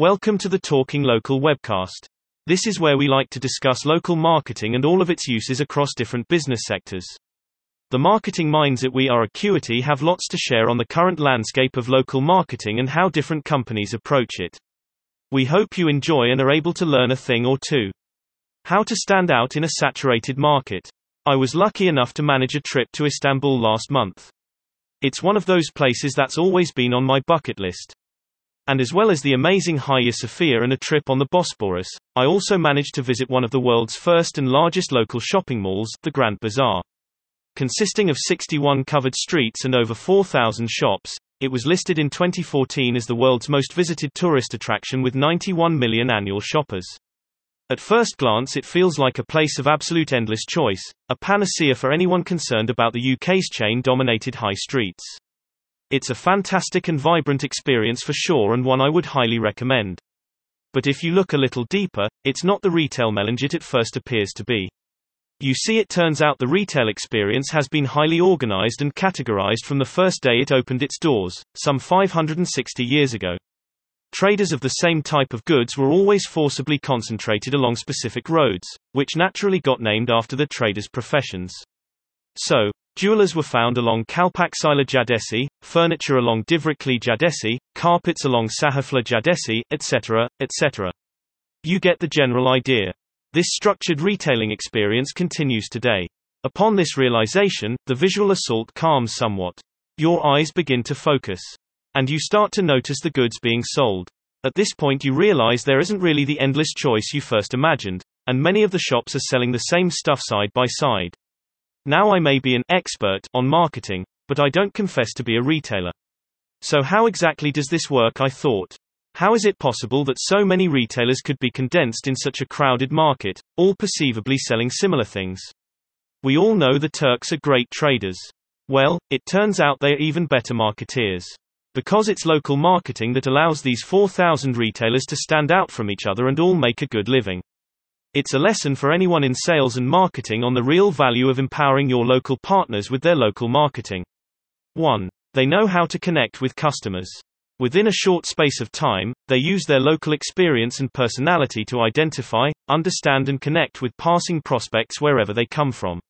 Welcome to the Talking Local webcast. This is where we like to discuss local marketing and all of its uses across different business sectors. The marketing minds at We Are Acuity have lots to share on the current landscape of local marketing and how different companies approach it. We hope you enjoy and are able to learn a thing or two. How to stand out in a saturated market. I was lucky enough to manage a trip to Istanbul last month. It's one of those places that's always been on my bucket list. And as well as the amazing Hagia Sophia and a trip on the Bosporus, I also managed to visit one of the world's first and largest local shopping malls, the Grand Bazaar. Consisting of 61 covered streets and over 4,000 shops, it was listed in 2014 as the world's most visited tourist attraction with 91 million annual shoppers. At first glance, it feels like a place of absolute endless choice, a panacea for anyone concerned about the UK's chain dominated high streets. It's a fantastic and vibrant experience for sure and one I would highly recommend. But if you look a little deeper, it's not the retail melange it at first appears to be. You see it turns out the retail experience has been highly organized and categorized from the first day it opened its doors, some 560 years ago. Traders of the same type of goods were always forcibly concentrated along specific roads, which naturally got named after the traders' professions. So, Jewelers were found along Kalpaksila Caddesi, furniture along Divrikli Caddesi, carpets along Sahafla Caddesi, etc., etc. You get the general idea. This structured retailing experience continues today. Upon this realization, the visual assault calms somewhat. Your eyes begin to focus. And you start to notice the goods being sold. At this point, you realize there isn't really the endless choice you first imagined, and many of the shops are selling the same stuff side by side. Now I may be an expert on marketing, but I don't confess to be a retailer. So how exactly does this work I thought? How is it possible that so many retailers could be condensed in such a crowded market, all perceivably selling similar things? We all know the Turks are great traders. Well, it turns out they are even better marketeers. Because it's local marketing that allows these 4,000 retailers to stand out from each other and all make a good living. It's a lesson for anyone in sales and marketing on the real value of empowering your local partners with their local marketing. 1. They know how to connect with customers. Within a short space of time, they use their local experience and personality to identify, understand, and connect with passing prospects wherever they come from.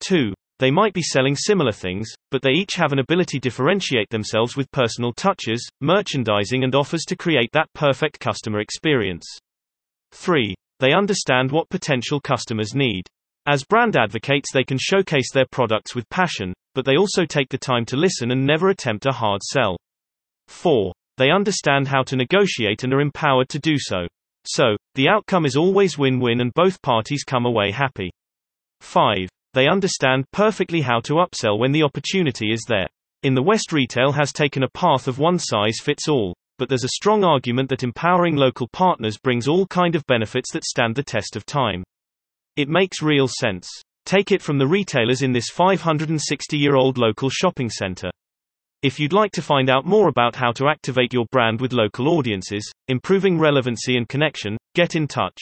2. They might be selling similar things, but they each have an ability to differentiate themselves with personal touches, merchandising, and offers to create that perfect customer experience. 3. They understand what potential customers need. As brand advocates, they can showcase their products with passion, but they also take the time to listen and never attempt a hard sell. 4. They understand how to negotiate and are empowered to do so. So, the outcome is always win win and both parties come away happy. 5. They understand perfectly how to upsell when the opportunity is there. In the West, retail has taken a path of one size fits all but there's a strong argument that empowering local partners brings all kind of benefits that stand the test of time. It makes real sense. Take it from the retailers in this 560-year-old local shopping center. If you'd like to find out more about how to activate your brand with local audiences, improving relevancy and connection, get in touch.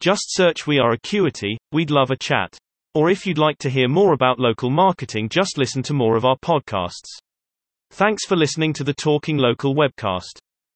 Just search We Are Acuity, we'd love a chat. Or if you'd like to hear more about local marketing, just listen to more of our podcasts. Thanks for listening to the Talking Local webcast.